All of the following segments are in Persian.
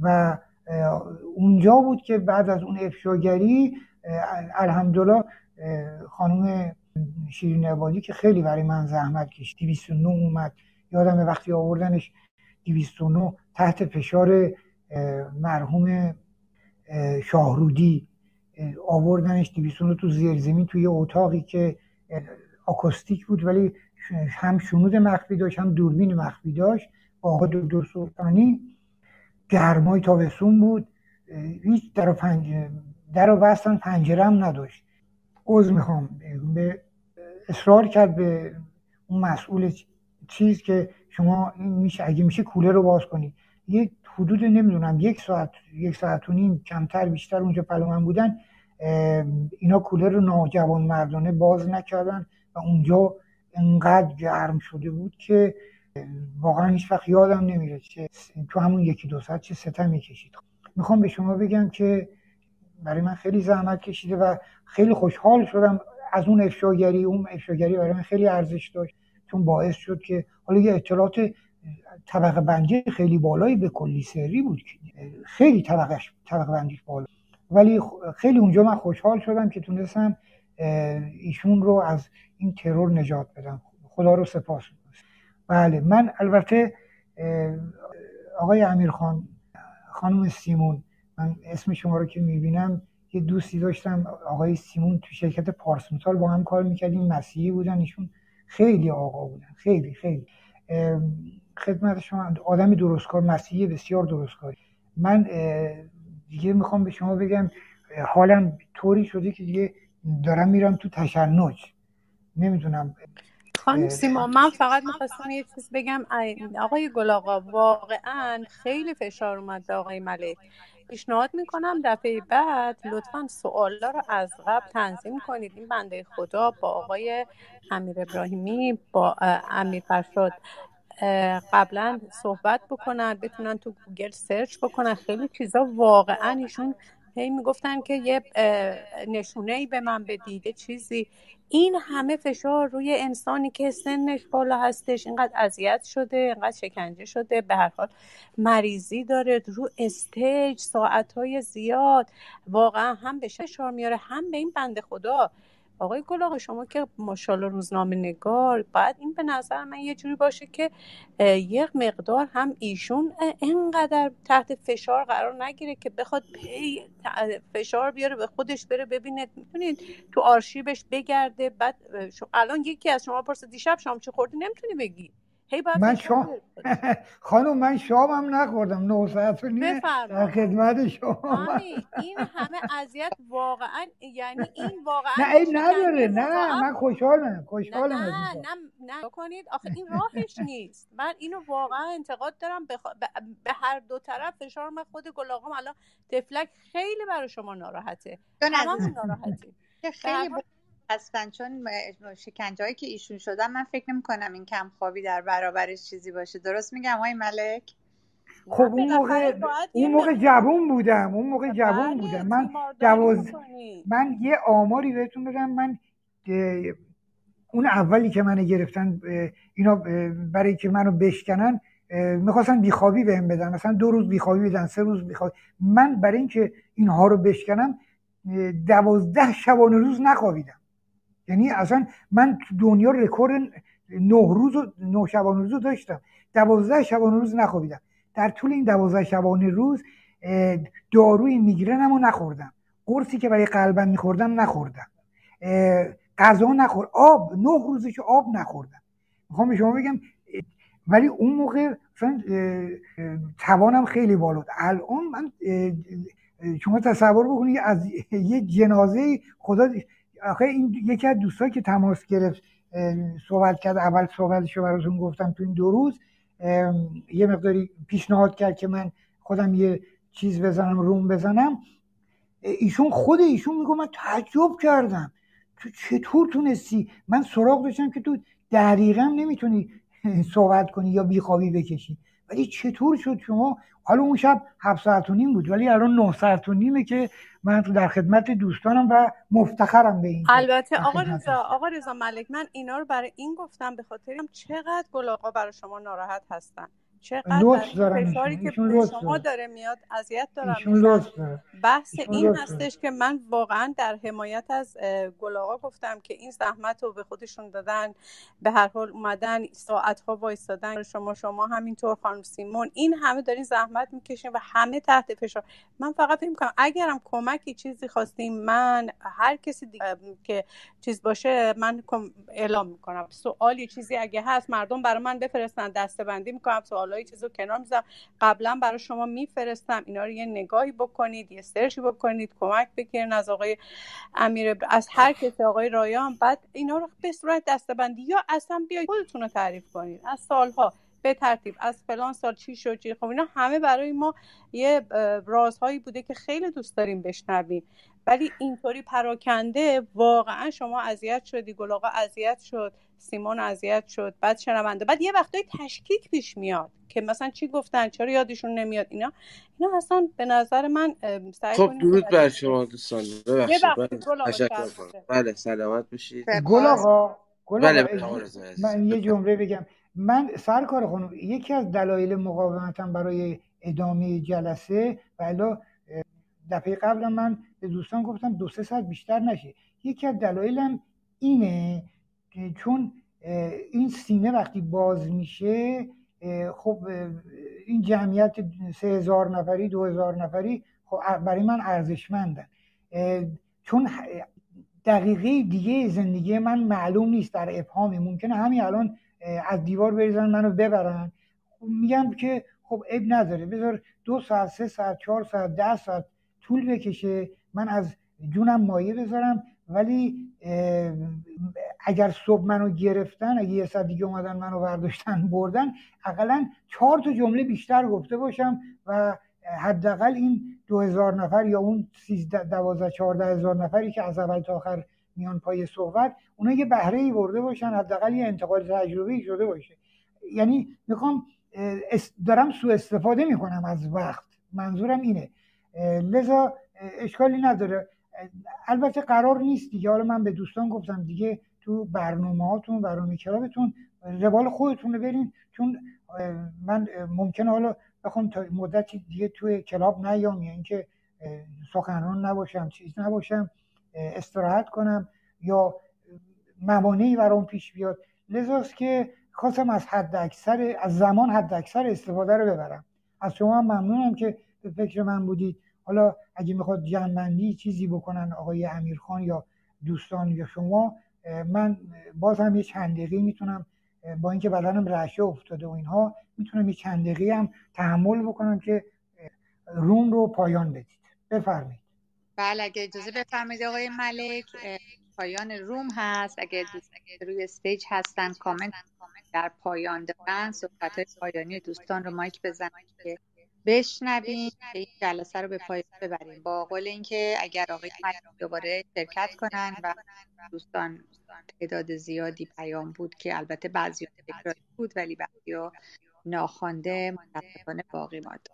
و اونجا بود که بعد از اون افشاگری الحمدلله خانم شیرین عبادی که خیلی برای من زحمت کشید 209 اومد. یادم وقتی آوردنش 209 تحت فشار مرحوم شاهرودی آوردنش 209 تو زیرزمین توی اتاقی که آکوستیک بود ولی هم شنود مخفی داشت هم دوربین مخفی داشت. آقا دکتر سلطانی. گرمای تابستون بود. هیچ در و و بستن پنجره هم نداشت. عوض می‌خوام. به اصرار کرد به اون مسئول چیز که شما میشه اگه میشه کوله رو باز کنید یک حدود نمی‌دونم یک ساعت یک ساعت و نیم کمتر بیشتر اونجا پلو من بودن اینا کوله رو ناجوان مردانه باز نکردن و اونجا انقدر گرم شده بود که واقعا هیچ وقت یادم نمیره چه تو همون یکی دو ساعت چه ستمی کشید می‌خوام به شما بگم که برای من خیلی زحمت کشیده و خیلی خوشحال شدم از اون افشاگری اون افشاگری برای من خیلی ارزش داشت. چون باعث شد که حالا یه اطلاعات طبقه بندی خیلی بالایی به کلی سری بود خیلی طبقش طبقه بندیش بالا. ولی خیلی اونجا من خوشحال شدم که تونستم ایشون رو از این ترور نجات بدم. خدا رو سپاس. بله من البته آقای امیرخان خانم سیمون من اسم شما رو که می‌بینم یه دوستی داشتم آقای سیمون تو شرکت پارسمتال با هم کار می‌کردیم مسیحی بودن ایشون خیلی آقا بودن خیلی خیلی. خدمت شما آدم درستکار مسیحی بسیار درستکاری من دیگه می‌خوام به شما بگم حالم طوری شده که دیگه دارم میرم تو تشنج. نمی‌دونم. خانم سیما من فقط می‌خواستم یه چیز بگم. آقای گلاغا واقعا خیلی فشار اومد به آقای ملک. پیشنهاد می‌کنم دفعه بعد لطفا سوالا رو از قبل تنظیم کنید. این بنده خدا با آقای امیر ابراهیمی با امیر فرشاد قبلا صحبت بکنن بتونن تو گوگل search بکنن. خیلی چیزا واقعا ایشون هی می‌گفتن که یه نشونه ای به من بدید یه چیزی. این همه فشار روی انسانی که سنش بالا هستش اینقدر اذیت شده اینقدر شکنجه شده. به هر حال مریضی داره رو stage ساعتهای زیاد. واقعا هم به فشار میاره هم به این بنده خدا. آقای گل آقا شما که ماشاءالله روزنامه نگار بعد این به نظر من یه جوری باشه که یک مقدار هم ایشون اینقدر تحت فشار قرار نگیره که بخواد فشار بیاره به خودش بره ببینه. می‌تونید تو آرشیوش بگرده بعد الان یکی از شما پرسه دیشب شام چه خوردی؟ نمی‌تونی بگی. من شام خانم من شام هم نخوردم. نه ساعت و نیمه در خدمت شما. این همه اذیت واقعا یعنی این واقعا نه این نداره. نه من خوشحالم. خوشحالم نه نه نه. کنید. آخه این راهش نیست. من اینو واقعا انتقاد دارم. به, به هر دو طرف فشار من خود گلاغم الان تفلک خیلی برای شما ناراحته. هممون ناراحتی خیلی هستن. چون شکنجه که ایشون شدن من فکر نمی کنم این کم خوابی در برابرش چیزی باشه. درست میگم های ملک؟ خب اون موقع اون موقع جوون بودم. اون موقع جوون بله، بودم. من جواز من یه آماری بهتون بگم من اون اولی که منو گرفتن اینا برای که منو بشکنن می‌خواستن بیخوابی بهم بدن. مثلا دو روز بیخوابی بدن سه روز بیخوابی. من برای اینکه اینها رو بشکنم دوازده شبانه روز نخوابیدم. یعنی اصلا من تو دنیا رکورد نه روز و نه شبانه روز داشتم. دوازده شبانه روز نخوابیدم. در طول این دوازده شبانه روز داروی میگرنم رو نخوردم. قرصی که برای قلبم میخوردم نخوردم. غذا نخور آب نه روزش آب نخوردم. می‌خوام به شما بگم ولی اون موقع توانم خیلی بالا الان من شما تصور بکنید از یه جنازه خدا آخه این یکی از دوستایی که تماس گرفت صحبت کرد اول صحبتش رو براتون گفتم تو این دو روز یه مقداری پیشنهاد کرد که من خودم یه چیز بزنم روم بزنم. ایشون خود ایشون میگو من تعجب کردم. تو چطور تونستی؟ من سراغ داشتم که تو دقیقا نمی‌تونی صحبت کنی یا بیخوابی بکشی. ولی چطور شد شما؟ حالا اون شب هفت ساعت و نیم بود ولی الان نه ساعت و نیمه که من در خدمت دوستانم و مفتخرم به این البته آقا رضا آقا رضا ملک من اینا رو برای این گفتم به خاطر چقدر گلاقا برای شما ناراحت هستن. چقدر فشاری که به شما داره میاد اذیت دارم بحث این هستش که من واقعا در حمایت از گلاغا گفتم که این زحمت رو به خودشون دادن به هر حال اومدن ساعت ها وایستادن شما شما همینطور خانم سیمون این همه دارین زحمت می‌کشین و همه تحت فشار. من فقط فکر می‌کنم اگرم کمکی چیزی خواستیم من هر کسی دیگه که چیز باشه من اعلام می‌کنم. سوالی چیزی اگه هست مردم برای من بفرستن دستبندی می‌کنم سوالای چیزو کنار می‌ذارم. قبلا برای شما میفرستم. اینا رو یه نگاهی بکنید یه سرچی بکنید کمک بگیرین از آقای امیر از هر کسی آقای رایان. بعد اینا رو به صورت دستبندی یا اصلا بیاید خودتون رو تعریف کنید. از سالها به ترتیب از فلان سال چی شد چی خب اینا همه برای ما یه رازهایی بوده که خیلی دوست داریم بشنویم. ولی اینطوری پراکنده واقعا شما اذیت شدی گلاغا اذیت شد. سیمون اذیت شد. بعد شنونده بعد یه وقتایی تشکیک پیش میاد که مثلا چی گفتن؟ چرا یادشون نمیاد؟ اینا اینا اصلا به نظر من سعی خب درود بر شما دوستان. ببخشید. بله, بله سلامت باشید. گل آقا بله من یه جمله بگم. من سرکار خانم یکی از دلایل مقاومتم برای ادامه جلسه و دفعه قبل من به دوستان گفتم دو سه ساعت بیشتر نشه. یکی از دلایلم اینه چون این سینه وقتی باز میشه خب این جمعیت سه هزار نفری دو هزار نفری خب برای من ارزشمندن. چون دقیقه دیگه زندگی من معلوم نیست در ابهامی ممکنه همین الان از دیوار بریزن منو ببرن. میگم که خب اب نداره. بذار دو ساعت سه ساعت چهار ساعت ده ساعت طول بکشه. من از جونم مایه بذارم. ولی اگر صبح منو گرفتن اگه یه ساعت دیگه اومدن منو برداشتن بردن اقلا چهار تا جمله بیشتر گفته باشم و حداقل این دو هزار نفر یا اون سیزده دوازده چهارده هزار نفری که از اول تا آخر میان پای صحبت اونا یه بهره ای برده باشن حداقل یه انتقال تجربه شده باشه. یعنی می‌خوام دارم سوء استفاده می‌کنم از وقت. منظورم اینه. لذا اشکالی نداره. البته قرار نیست دیگه. حالا من به دوستان گفتم دیگه تو برنامه هاتون برنامه کلابتون روال خودتون رو برین. چون من ممکنه حالا بخوام تا مدتی دیگه توی کلاب نیام یا اینکه سخنران نباشم چیز نباشم استراحت کنم یا موانعی برام پیش بیاد. لذاست که خواستم از حد اکثر از زمان حد اکثر استفاده رو ببرم. از شما ممنونم که به فکر من بودید. حالا اگه می‌خواد جنبندی چیزی بکنن آقای امیرخان یا دوستان یا شما من باز هم یه چند دقیقه می‌تونم با اینکه بدنم رعشه افتاده و اینها می‌تونم یه چند دقیقه هم تحمل بکنم که روم رو پایان بدید. بفرمایید. بله اگه اجازه بفرمایید آقای ملک پایان روم هست. اگه روی استیج هستن کامنت در پایان دارن. صحبت های پایانی دوستان رو مایک بزنن که بشنویم این جلسه رو به پایان ببریم. با قول اینکه اگر آقای دوباره شرکت کنن و دوستان تعداد زیادی پیام بود که البته بعضی تکراری بود ولی بعضی ناخوانده متاسفانه باقی ماند.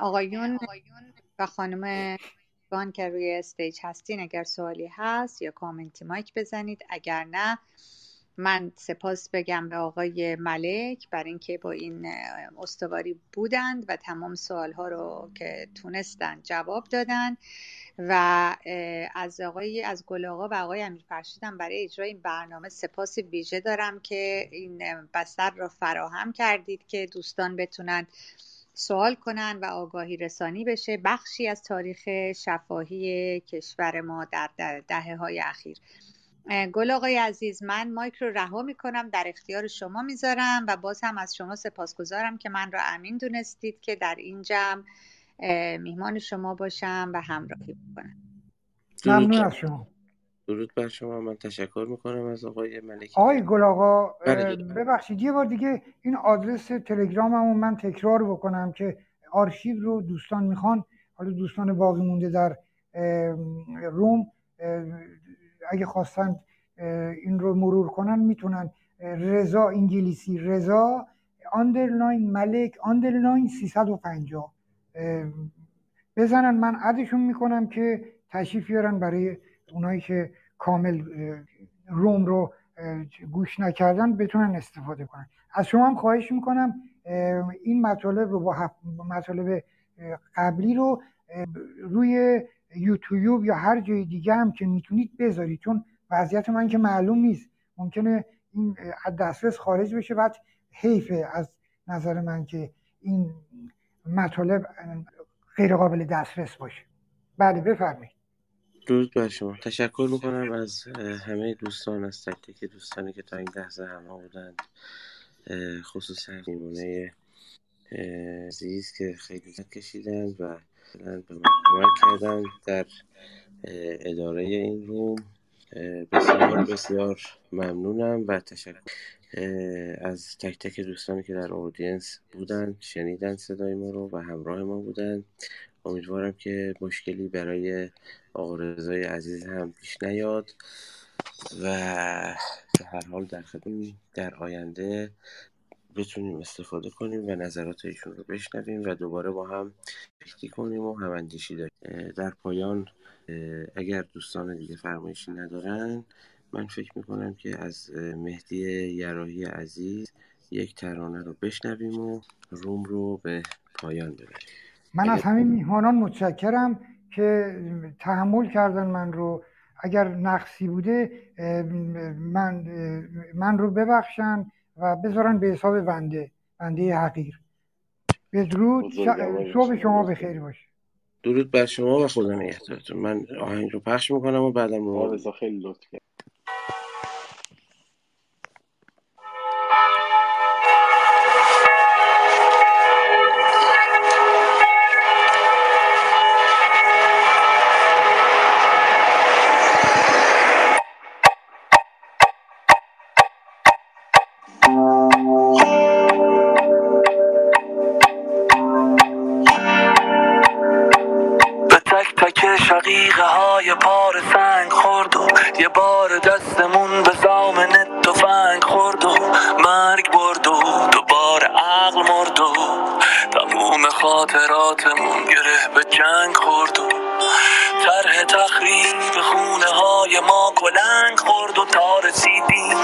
آقایون و خانم بان که روی استیج هستین اگر سوالی هست یا کامنتی مایک بزنید. اگر نه من سپاس بگم به آقای ملک بر اینکه با این استواری بودند و تمام سوالها رو که تونستن جواب دادن و از آقای از گل آقا و آقای امیر فرشیدم برای اجرای این برنامه سپاس ویژه دارم که این بستر را فراهم کردید که دوستان بتونن سوال کنن و آگاهی رسانی بشه. بخشی از تاریخ شفاهی کشور ما در دهه های اخیر. گل آقای عزیز من مایک رو رها می‌کنم در اختیار شما می‌ذارم و باز هم از شما سپاسگزارم که من را امین دونستید که در این جمع میهمان شما باشم و همراهی بکنم. ممنون از شما. درود بر شما. من تشکر می‌کنم از آقای ملکی. آقای گل آقا بله، ببخشید یه بار دیگه این آدرس تلگراممو من تکرار بکنم که آرشیو رو دوستان می‌خوان. حالا دوستان باقی مونده در room اگه خواستن این رو مرور کنن می‌تونن. رضا انگلیسی رضا underline ملک underline 350 بزنن من عدشون می‌کنم که تشریف بیارن برای اونایی که کامل روم رو گوش نکردن بتونن استفاده کنن. از شما هم خواهش می‌کنم این مطالب رو با مطالب قبلی رو روی یوتیوب یا هر جای دیگه هم که می‌تونید بذارید. چون وضعیت من که معلوم نیست. ممکنه این از دسترس خارج بشه. بعد حیفه از نظر من که این مطالب غیر قابل دسترس باشه. بله بفرمایید. درود بر شما. تشکر می‌کنم از همه دوستان از تک تک دوستانی که تا این لحظه همه بودند. خصوصا میمونه عزیز که خیلی کشیدن و به من کمک در اداره این روم. بسیار بسیار ممنونم و تشکر. از تک تک دوستانی که در اودینس بودن شنیدن صدای ما رو و همراه ما بودن. امیدوارم که مشکلی برای آقا رضای عزیز هم پیش نیاد و به هر حال در خدمت در آینده بتونیم استفاده کنیم و نظرات ایشون رو بشنویم و دوباره با هم فکری کنیم و هم اندیشی داریم. در پایان اگر دوستان دیگه فرمایشی ندارن من فکر می‌کنم که از مهدی یراهی عزیز یک ترانه رو بشنویم و روم رو به پایان ببریم. من از همین میهمانان متشکرم که تحمل کردن من رو. اگر نقصی بوده من من رو ببخشن. و بذارن به حساب بنده بنده حقیر. بدرود صبح شما بخیر باشه. درود بر شما و خدا نگهدارتون. من آهنگ رو پخش می‌کنم و بعدم رو خیلی لطف یه بار دستمون به زامن تفنگ خورد و مرگ برد و دوباره عقل مرد و تموم خاطراتمون گره به جنگ خورد و طرح تخریب خونه های ما کلنگ خورد و تا رسیدیم